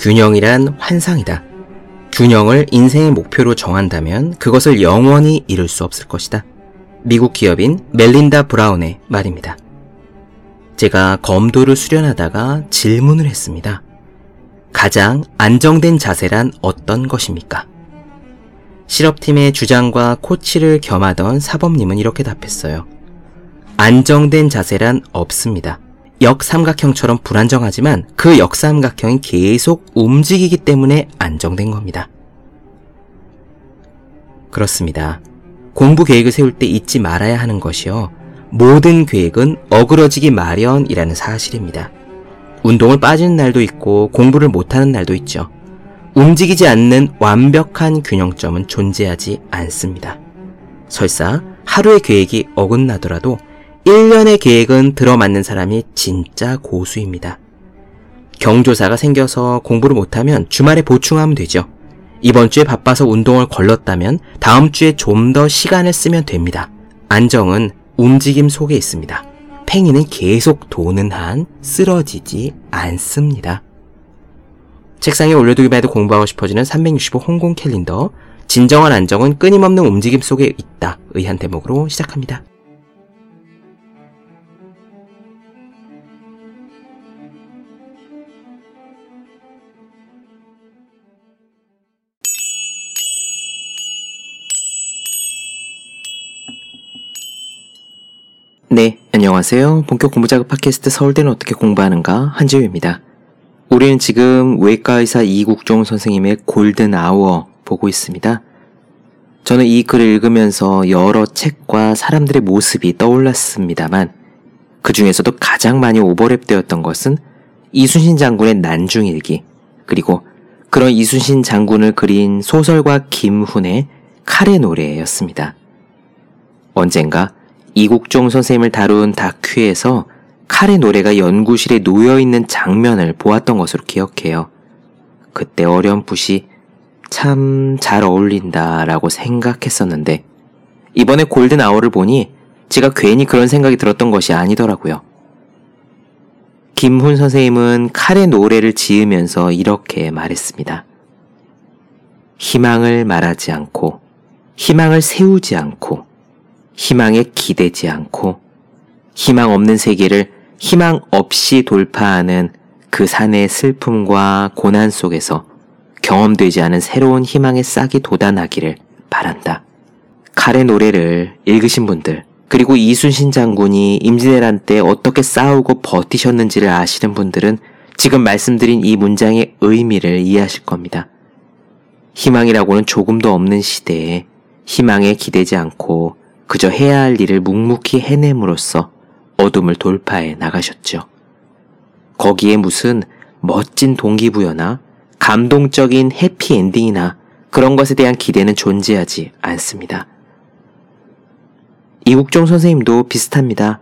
균형이란 환상이다. 균형을 인생의 목표로 정한다면 그것을 영원히 이룰 수 없을 것이다. 미국 기업인 멜린다 브라운의 말입니다. 제가 검도를 수련하다가 질문을 했습니다. 가장 안정된 자세란 어떤 것입니까? 실업팀의 주장과 코치를 겸하던 사범님은 이렇게 답했어요. 안정된 자세란 없습니다. 역삼각형처럼 불안정하지만 그 역삼각형이 계속 움직이기 때문에 안정된 겁니다. 그렇습니다. 공부 계획을 세울 때 잊지 말아야 하는 것이요. 모든 계획은 어그러지기 마련이라는 사실입니다. 운동을 빠지는 날도 있고 공부를 못하는 날도 있죠. 움직이지 않는 완벽한 균형점은 존재하지 않습니다. 설사 하루의 계획이 어긋나더라도 1년의 계획은 들어맞는 사람이 진짜 고수입니다. 경조사가 생겨서 공부를 못하면 주말에 보충하면 되죠. 이번 주에 바빠서 운동을 걸렀다면 다음 주에 좀 더 시간을 쓰면 됩니다. 안정은 움직임 속에 있습니다. 팽이는 계속 도는 한 쓰러지지 않습니다. 책상에 올려두기만 해도 공부하고 싶어지는 365 홍콩 캘린더 진정한 안정은 끊임없는 움직임 속에 있다. 의한 대목으로 시작합니다. 네, 안녕하세요. 본격 공부 작업 팟캐스트 서울대는 어떻게 공부하는가 한지우입니다. 우리는 지금 외과 의사 이국종 선생님의 골든 아워 보고 있습니다. 저는 이 글을 읽으면서 여러 책과 사람들의 모습이 떠올랐습니다만 그 중에서도 가장 많이 오버랩 되었던 것은 이순신 장군의 난중일기 그리고 그런 이순신 장군을 그린 소설가 김훈의 칼의 노래였습니다. 언젠가 이국종 선생님을 다룬 다큐에서 칼의 노래가 연구실에 놓여 있는 장면을 보았던 것으로 기억해요. 그때 어렴풋이 참 잘 어울린다 라고 생각했었는데 이번에 골든 아워를 보니 제가 괜히 그런 생각이 들었던 것이 아니더라고요. 김훈 선생님은 칼의 노래를 지으면서 이렇게 말했습니다. 희망을 말하지 않고, 희망을 세우지 않고, 희망에 기대지 않고 희망 없는 세계를 희망 없이 돌파하는 그 산의 슬픔과 고난 속에서 경험되지 않은 새로운 희망의 싹이 돋아나기를 바란다. 칼의 노래를 읽으신 분들, 그리고 이순신 장군이 임진왜란 때 어떻게 싸우고 버티셨는지를 아시는 분들은 지금 말씀드린 이 문장의 의미를 이해하실 겁니다. 희망이라고는 조금도 없는 시대에 희망에 기대지 않고 그저 해야 할 일을 묵묵히 해냄으로써 어둠을 돌파해 나가셨죠. 거기에 무슨 멋진 동기부여나 감동적인 해피엔딩이나 그런 것에 대한 기대는 존재하지 않습니다. 이국종 선생님도 비슷합니다.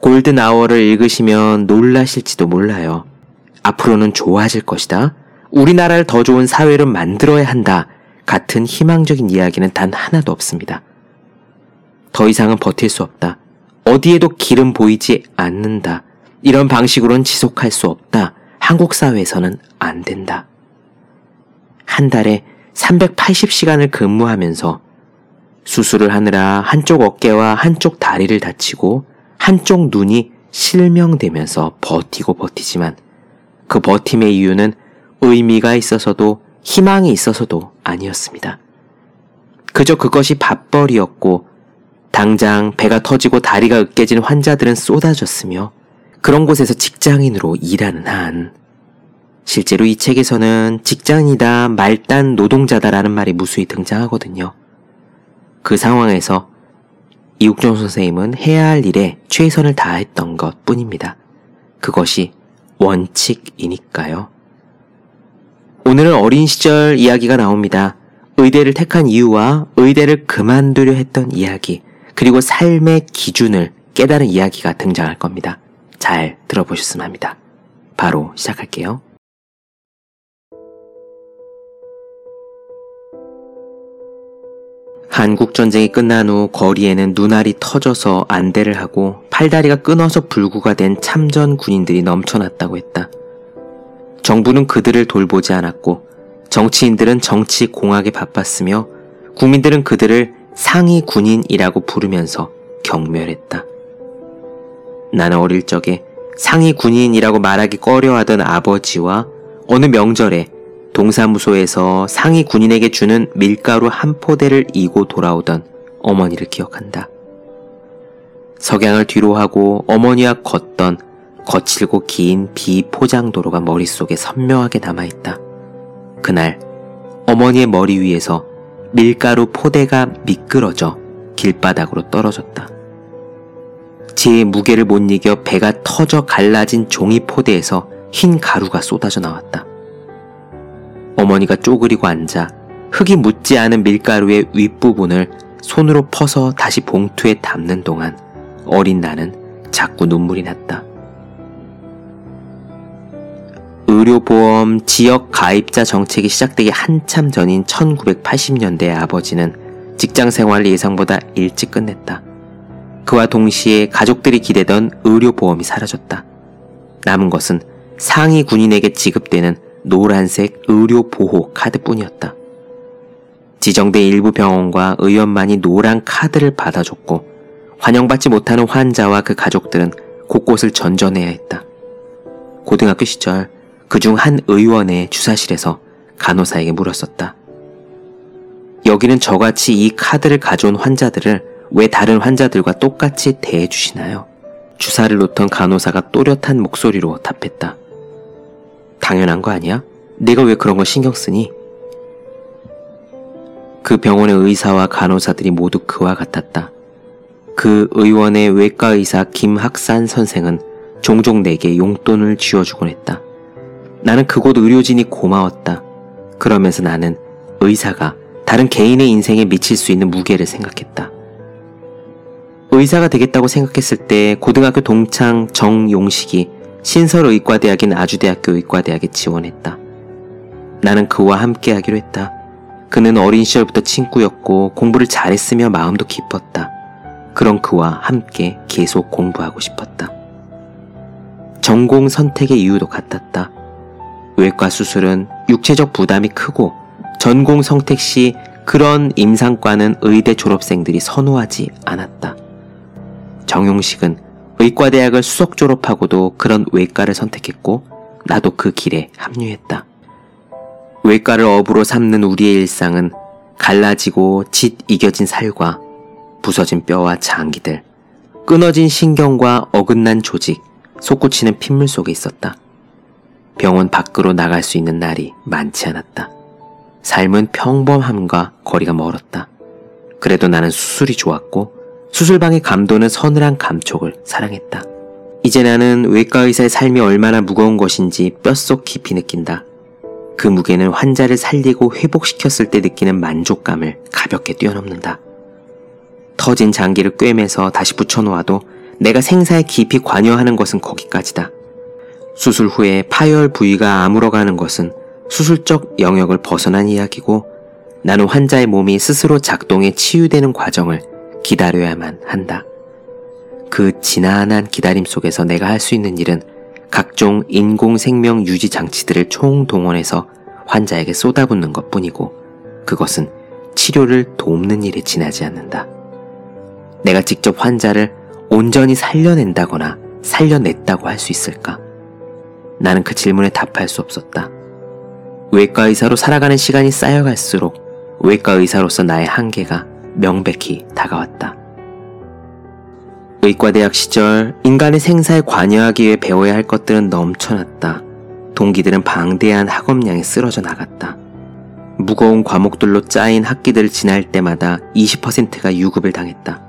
골든 아워를 읽으시면 놀라실지도 몰라요. 앞으로는 좋아질 것이다. 우리나라를 더 좋은 사회를 만들어야 한다. 같은 희망적인 이야기는 단 하나도 없습니다. 더 이상은 버틸 수 없다. 어디에도 길은 보이지 않는다. 이런 방식으로는 지속할 수 없다. 한국 사회에서는 안 된다. 한 달에 380시간을 근무하면서 수술을 하느라 한쪽 어깨와 한쪽 다리를 다치고 한쪽 눈이 실명되면서 버티고 버티지만 그 버팀의 이유는 의미가 있어서도 희망이 있어서도 아니었습니다. 그저 그것이 밥벌이였고 당장 배가 터지고 다리가 으깨진 환자들은 쏟아졌으며 그런 곳에서 직장인으로 일하는 한 실제로 이 책에서는 직장이다 말단 노동자다라는 말이 무수히 등장하거든요. 그 상황에서 이국종 선생님은 해야 할 일에 최선을 다했던 것 뿐입니다. 그것이 원칙이니까요. 오늘은 어린 시절 이야기가 나옵니다. 의대를 택한 이유와 의대를 그만두려 했던 이야기. 그리고 삶의 기준을 깨달은 이야기가 등장할 겁니다. 잘 들어보셨으면 합니다. 바로 시작할게요. 한국전쟁이 끝난 후 거리에는 눈알이 터져서 안대를 하고 팔다리가 끊어서 불구가 된 참전 군인들이 넘쳐났다고 했다. 정부는 그들을 돌보지 않았고 정치인들은 정치 공학에 바빴으며 국민들은 그들을 상위 군인이라고 부르면서 경멸했다. 나는 어릴 적에 상위 군인이라고 말하기 꺼려하던 아버지와 어느 명절에 동사무소에서 상위 군인에게 주는 밀가루 한 포대를 이고 돌아오던 어머니를 기억한다. 석양을 뒤로 하고 어머니와 걷던 거칠고 긴 비포장도로가 머릿속에 선명하게 남아있다. 그날 어머니의 머리 위에서 밀가루 포대가 미끄러져 길바닥으로 떨어졌다. 제 무게를 못 이겨 배가 터져 갈라진 종이 포대에서 흰 가루가 쏟아져 나왔다. 어머니가 쪼그리고 앉아 흙이 묻지 않은 밀가루의 윗부분을 손으로 퍼서 다시 봉투에 담는 동안 어린 나는 자꾸 눈물이 났다. 의료보험 지역 가입자 정책이 시작되기 한참 전인 1980년대 아버지는 직장 생활을 예상보다 일찍 끝냈다. 그와 동시에 가족들이 기대던 의료보험이 사라졌다. 남은 것은 상위 군인에게 지급되는 노란색 의료보호 카드뿐이었다. 지정된 일부 병원과 의원만이 노란 카드를 받아줬고 환영받지 못하는 환자와 그 가족들은 곳곳을 전전해야 했다. 고등학교 시절 그중 한 의원의 주사실에서 간호사에게 물었었다. 여기는 저같이 이 카드를 가져온 환자들을 왜 다른 환자들과 똑같이 대해주시나요? 주사를 놓던 간호사가 또렷한 목소리로 답했다. 당연한 거 아니야? 내가 왜 그런 걸 신경 쓰니? 그 병원의 의사와 간호사들이 모두 그와 같았다. 그 의원의 외과 의사 김학산 선생은 종종 내게 용돈을 쥐어주곤 했다. 나는 그곳 의료진이 고마웠다. 그러면서 나는 의사가 다른 개인의 인생에 미칠 수 있는 무게를 생각했다. 의사가 되겠다고 생각했을 때 고등학교 동창 정용식이 신설의과대학인 아주대학교 의과대학에 지원했다. 나는 그와 함께 하기로 했다. 그는 어린 시절부터 친구였고 공부를 잘했으며 마음도 깊었다. 그런 그와 함께 계속 공부하고 싶었다. 전공 선택의 이유도 같았다. 외과 수술은 육체적 부담이 크고 전공 선택 시 그런 임상과는 의대 졸업생들이 선호하지 않았다. 정용식은 의과대학을 수석 졸업하고도 그런 외과를 선택했고 나도 그 길에 합류했다. 외과를 업으로 삼는 우리의 일상은 갈라지고 짓 이겨진 살과 부서진 뼈와 장기들, 끊어진 신경과 어긋난 조직, 솟구치는 핏물 속에 있었다. 병원 밖으로 나갈 수 있는 날이 많지 않았다. 삶은 평범함과 거리가 멀었다. 그래도 나는 수술이 좋았고 수술방의 감도는 서늘한 감촉을 사랑했다. 이제 나는 외과 의사의 삶이 얼마나 무거운 것인지 뼛속 깊이 느낀다. 그 무게는 환자를 살리고 회복시켰을 때 느끼는 만족감을 가볍게 뛰어넘는다. 터진 장기를 꿰매서 다시 붙여놓아도 내가 생사에 깊이 관여하는 것은 거기까지다. 수술 후에 파열 부위가 아물어가는 것은 수술적 영역을 벗어난 이야기고 나는 환자의 몸이 스스로 작동해 치유되는 과정을 기다려야만 한다. 그 지난한 기다림 속에서 내가 할 수 있는 일은 각종 인공 생명 유지 장치들을 총동원해서 환자에게 쏟아붓는 것 뿐이고 그것은 치료를 돕는 일에 지나지 않는다. 내가 직접 환자를 온전히 살려낸다거나 살려냈다고 할 수 있을까? 나는 그 질문에 답할 수 없었다. 외과 의사로 살아가는 시간이 쌓여갈수록 외과 의사로서 나의 한계가 명백히 다가왔다. 의과대학 시절 인간의 생사에 관여하기 위해 배워야 할 것들은 넘쳐났다. 동기들은 방대한 학업량에 쓰러져 나갔다. 무거운 과목들로 짜인 학기들을 지날 때마다 20%가 유급을 당했다.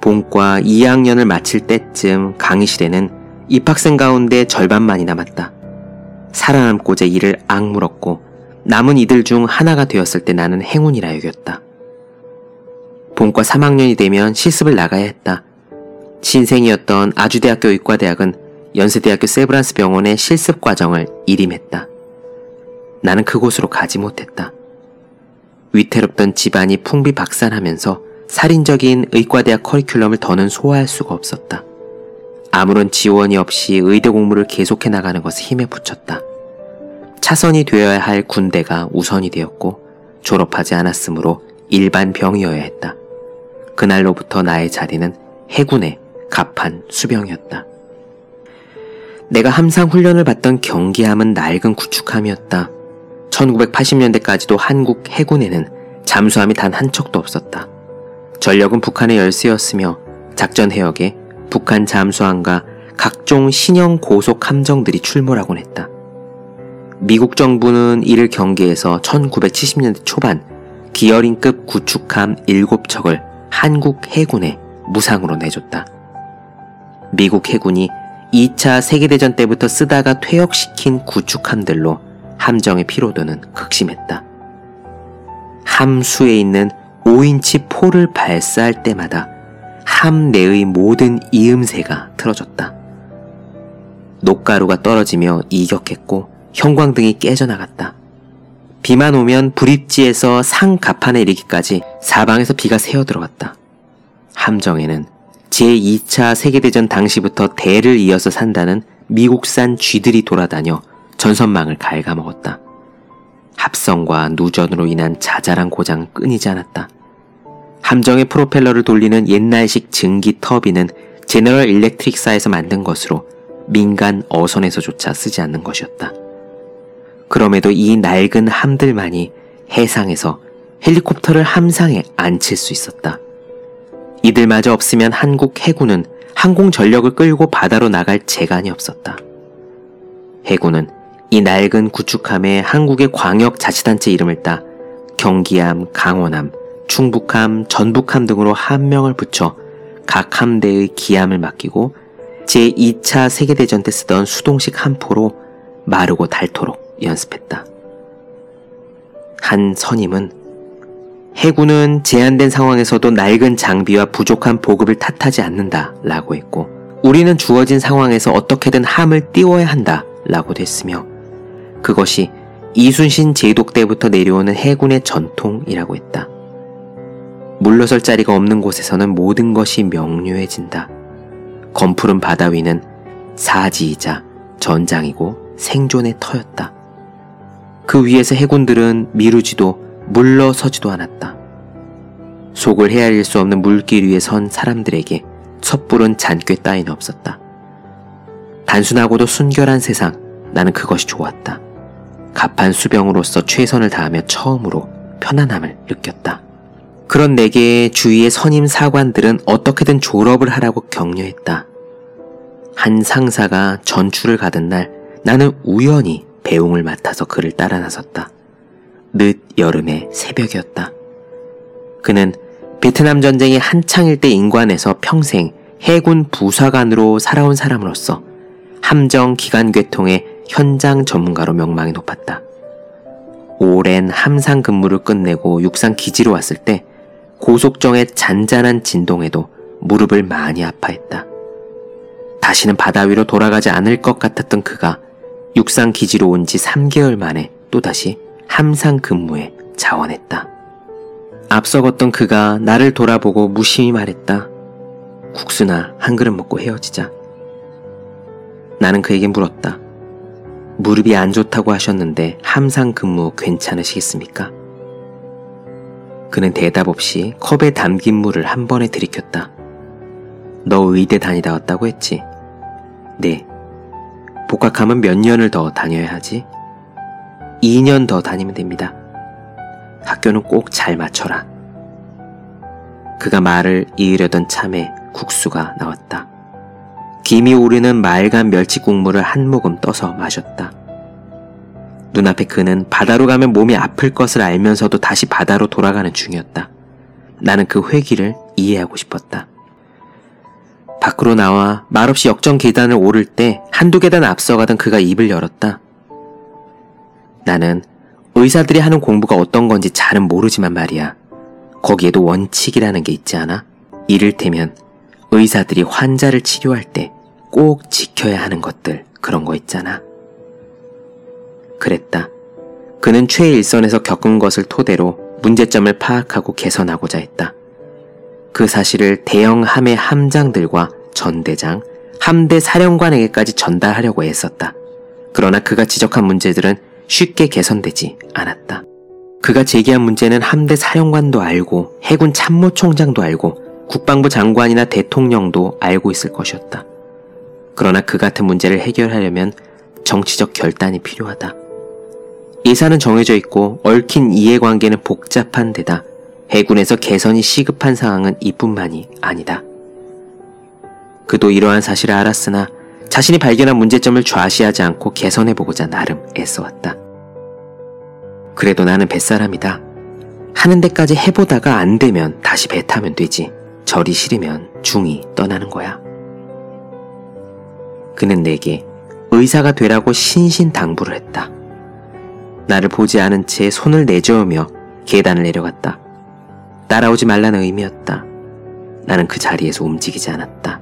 본과 2학년을 마칠 때쯤 강의실에는 입학생 가운데 절반만이 남았다. 살아남고자 이를 악물었고 남은 이들 중 하나가 되었을 때 나는 행운이라 여겼다. 본과 3학년이 되면 실습을 나가야 했다. 신생이었던 아주대학교 의과대학은 연세대학교 세브란스 병원의 실습 과정을 일임했다. 나는 그곳으로 가지 못했다. 위태롭던 집안이 풍비박산하면서 살인적인 의과대학 커리큘럼을 더는 소화할 수가 없었다. 아무런 지원이 없이 의대 공부를 계속해 나가는 것에 힘에 붙였다. 차선이 되어야 할 군대가 우선이 되었고 졸업하지 않았으므로 일반 병이어야 했다. 그날로부터 나의 자리는 해군의 갑판 수병이었다. 내가 함상 훈련을 받던 경기함은 낡은 구축함이었다. 1980년대까지도 한국 해군에는 잠수함이 단 한 척도 없었다. 전력은 북한의 열세였으며 작전 해역에 북한 잠수함과 각종 신형 고속 함정들이 출몰하곤 했다. 미국 정부는 이를 경계해서 1970년대 초반 기어링급 구축함 7척을 한국 해군에 무상으로 내줬다. 미국 해군이 2차 세계대전 때부터 쓰다가 퇴역시킨 구축함들로 함정의 피로도는 극심했다. 함수에 있는 5인치 포를 발사할 때마다 함 내의 모든 이음새가 틀어졌다. 녹가루가 떨어지며 이격했고 형광등이 깨져나갔다. 비만 오면 불입지에서 상 가판에 이르기까지 사방에서 비가 새어 들어갔다. 함정에는 제2차 세계대전 당시부터 대를 이어서 산다는 미국산 쥐들이 돌아다녀 전선망을 갉아먹었다. 합성과 누전으로 인한 자잘한 고장은 끊이지 않았다. 함정의 프로펠러를 돌리는 옛날식 증기 터빈은 제너럴 일렉트릭사에서 만든 것으로 민간 어선에서조차 쓰지 않는 것이었다. 그럼에도 이 낡은 함들만이 해상에서 헬리콥터를 함상에 앉힐 수 있었다. 이들마저 없으면 한국 해군은 항공 전력을 끌고 바다로 나갈 재간이 없었다. 해군은 이 낡은 구축함에 한국의 광역 자치단체 이름을 따 경기함, 강원함, 충북함, 전북함 등으로 함명을 붙여 각 함대의 기함을 맡기고 제2차 세계대전 때 쓰던 수동식 함포로 마르고 닳도록 연습했다. 한 선임은 해군은 제한된 상황에서도 낡은 장비와 부족한 보급을 탓하지 않는다 라고 했고 우리는 주어진 상황에서 어떻게든 함을 띄워야 한다 라고도 했으며 그것이 이순신 제독 때부터 내려오는 해군의 전통이라고 했다. 물러설 자리가 없는 곳에서는 모든 것이 명료해진다. 검푸른 바다 위는 사지이자 전장이고 생존의 터였다. 그 위에서 해군들은 미루지도 물러서지도 않았다. 속을 헤아릴 수 없는 물길 위에 선 사람들에게 섣부른 잔꾀 따위는 없었다. 단순하고도 순결한 세상, 나는 그것이 좋았다. 갑판 수병으로서 최선을 다하며 처음으로 편안함을 느꼈다. 그런 내게 주위의 선임 사관들은 어떻게든 졸업을 하라고 격려했다. 한 상사가 전출을 가던 날 나는 우연히 배웅을 맡아서 그를 따라 나섰다. 늦 여름의 새벽이었다. 그는 베트남 전쟁이 한창일 때 인관에서 평생 해군 부사관으로 살아온 사람으로서 함정 기간괴통의 현장 전문가로 명망이 높았다. 오랜 함상 근무를 끝내고 육상 기지로 왔을 때 고속정의 잔잔한 진동에도 무릎을 많이 아파했다. 다시는 바다 위로 돌아가지 않을 것 같았던 그가 육상 기지로 온 지 3개월 만에 또다시 함상 근무에 자원했다. 앞서 걷던 그가 나를 돌아보고 무심히 말했다. 국수나 한 그릇 먹고 헤어지자. 나는 그에게 물었다. 무릎이 안 좋다고 하셨는데 함상 근무 괜찮으시겠습니까? 그는 대답 없이 컵에 담긴 물을 한 번에 들이켰다. 너 의대 다니다 왔다고 했지? 네. 복학하면 몇 년을 더 다녀야 하지? 2년 더 다니면 됩니다. 학교는 꼭 잘 맞춰라. 그가 말을 이으려던 참에 국수가 나왔다. 김이 오르는 맑은 멸치 국물을 한 모금 떠서 마셨다. 눈앞에 그는 바다로 가면 몸이 아플 것을 알면서도 다시 바다로 돌아가는 중이었다. 나는 그 회기를 이해하고 싶었다. 밖으로 나와 말없이 역전 계단을 오를 때 한두 계단 앞서가던 그가 입을 열었다. 나는 의사들이 하는 공부가 어떤 건지 잘은 모르지만 말이야. 거기에도 원칙이라는 게 있지 않아? 이를테면 의사들이 환자를 치료할 때 꼭 지켜야 하는 것들 그런 거 있잖아. 그랬다. 그는 최일선에서 겪은 것을 토대로 문제점을 파악하고 개선하고자 했다. 그 사실을 대형 함의 함장들과 전대장, 함대 사령관에게까지 전달하려고 애썼다. 그러나 그가 지적한 문제들은 쉽게 개선되지 않았다. 그가 제기한 문제는 함대 사령관도 알고 해군 참모총장도 알고 국방부 장관이나 대통령도 알고 있을 것이었다. 그러나 그 같은 문제를 해결하려면 정치적 결단이 필요하다. 예산은 정해져 있고 얽힌 이해관계는 복잡한 데다 해군에서 개선이 시급한 상황은 이뿐만이 아니다. 그도 이러한 사실을 알았으나 자신이 발견한 문제점을 좌시하지 않고 개선해보고자 나름 애써왔다. 그래도 나는 뱃사람이다. 하는 데까지 해보다가 안 되면 다시 배 타면 되지. 절이 싫으면 중이 떠나는 거야. 그는 내게 의사가 되라고 신신당부를 했다. 나를 보지 않은 채 손을 내저으며 계단을 내려갔다. 따라오지 말라는 의미였다. 나는 그 자리에서 움직이지 않았다.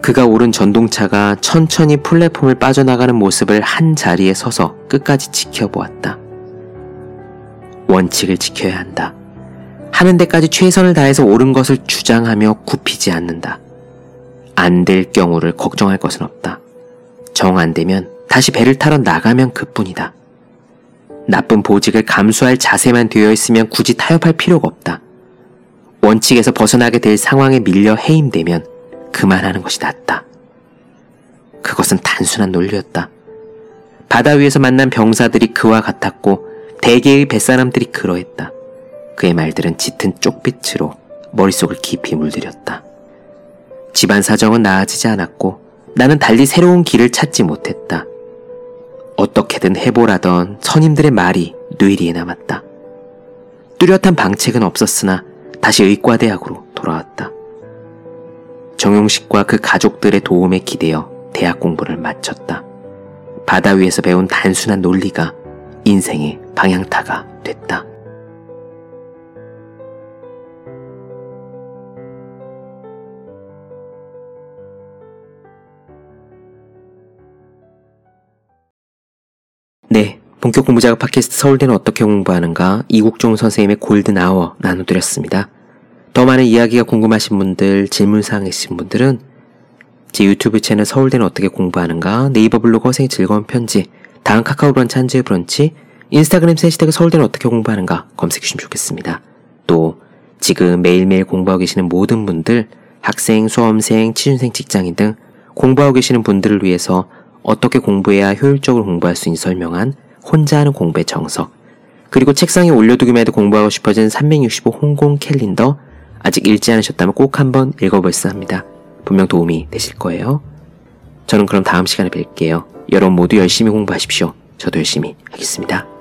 그가 오른 전동차가 천천히 플랫폼을 빠져나가는 모습을 한 자리에 서서 끝까지 지켜보았다. 원칙을 지켜야 한다. 하는 데까지 최선을 다해서 옳은 것을 주장하며 굽히지 않는다. 안 될 경우를 걱정할 것은 없다. 정 안 되면 다시 배를 타러 나가면 그뿐이다. 나쁜 보직을 감수할 자세만 되어 있으면 굳이 타협할 필요가 없다. 원칙에서 벗어나게 될 상황에 밀려 해임되면 그만하는 것이 낫다. 그것은 단순한 논리였다. 바다 위에서 만난 병사들이 그와 같았고 대개의 뱃사람들이 그러했다. 그의 말들은 짙은 쪽빛으로 머릿속을 깊이 물들였다. 집안 사정은 나아지지 않았고 나는 달리 새로운 길을 찾지 못했다. 어떻게든 해보라던 선임들의 말이 뇌리에 남았다. 뚜렷한 방책은 없었으나 다시 의과대학으로 돌아왔다. 정용식과 그 가족들의 도움에 기대어 대학 공부를 마쳤다. 바다 위에서 배운 단순한 논리가 인생의 방향타가 됐다. 본격 공부자가 팟캐스트 서울대는 어떻게 공부하는가 이국종 선생님의 골든 아워 나눠드렸습니다. 더 많은 이야기가 궁금하신 분들, 질문사항 있으신 분들은 제 유튜브 채널 서울대는 어떻게 공부하는가, 네이버 블로그 허생의 즐거운 편지, 다음 카카오 브런치 한주의 브런치, 인스타그램 해시태그 서울대는 어떻게 공부하는가 검색해 주시면 좋겠습니다. 또 지금 매일매일 공부하고 계시는 모든 분들, 학생, 수험생, 취준생, 직장인 등 공부하고 계시는 분들을 위해서 어떻게 공부해야 효율적으로 공부할 수 있는 설명한 혼자 하는 공부의 정석, 그리고 책상에 올려두기만 해도 공부하고 싶어진 365 홍콩 캘린더, 아직 읽지 않으셨다면 꼭 한번 읽어볼사 합니다. 분명 도움이 되실 거예요. 저는 그럼 다음 시간에 뵐게요. 여러분 모두 열심히 공부하십시오. 저도 열심히 하겠습니다.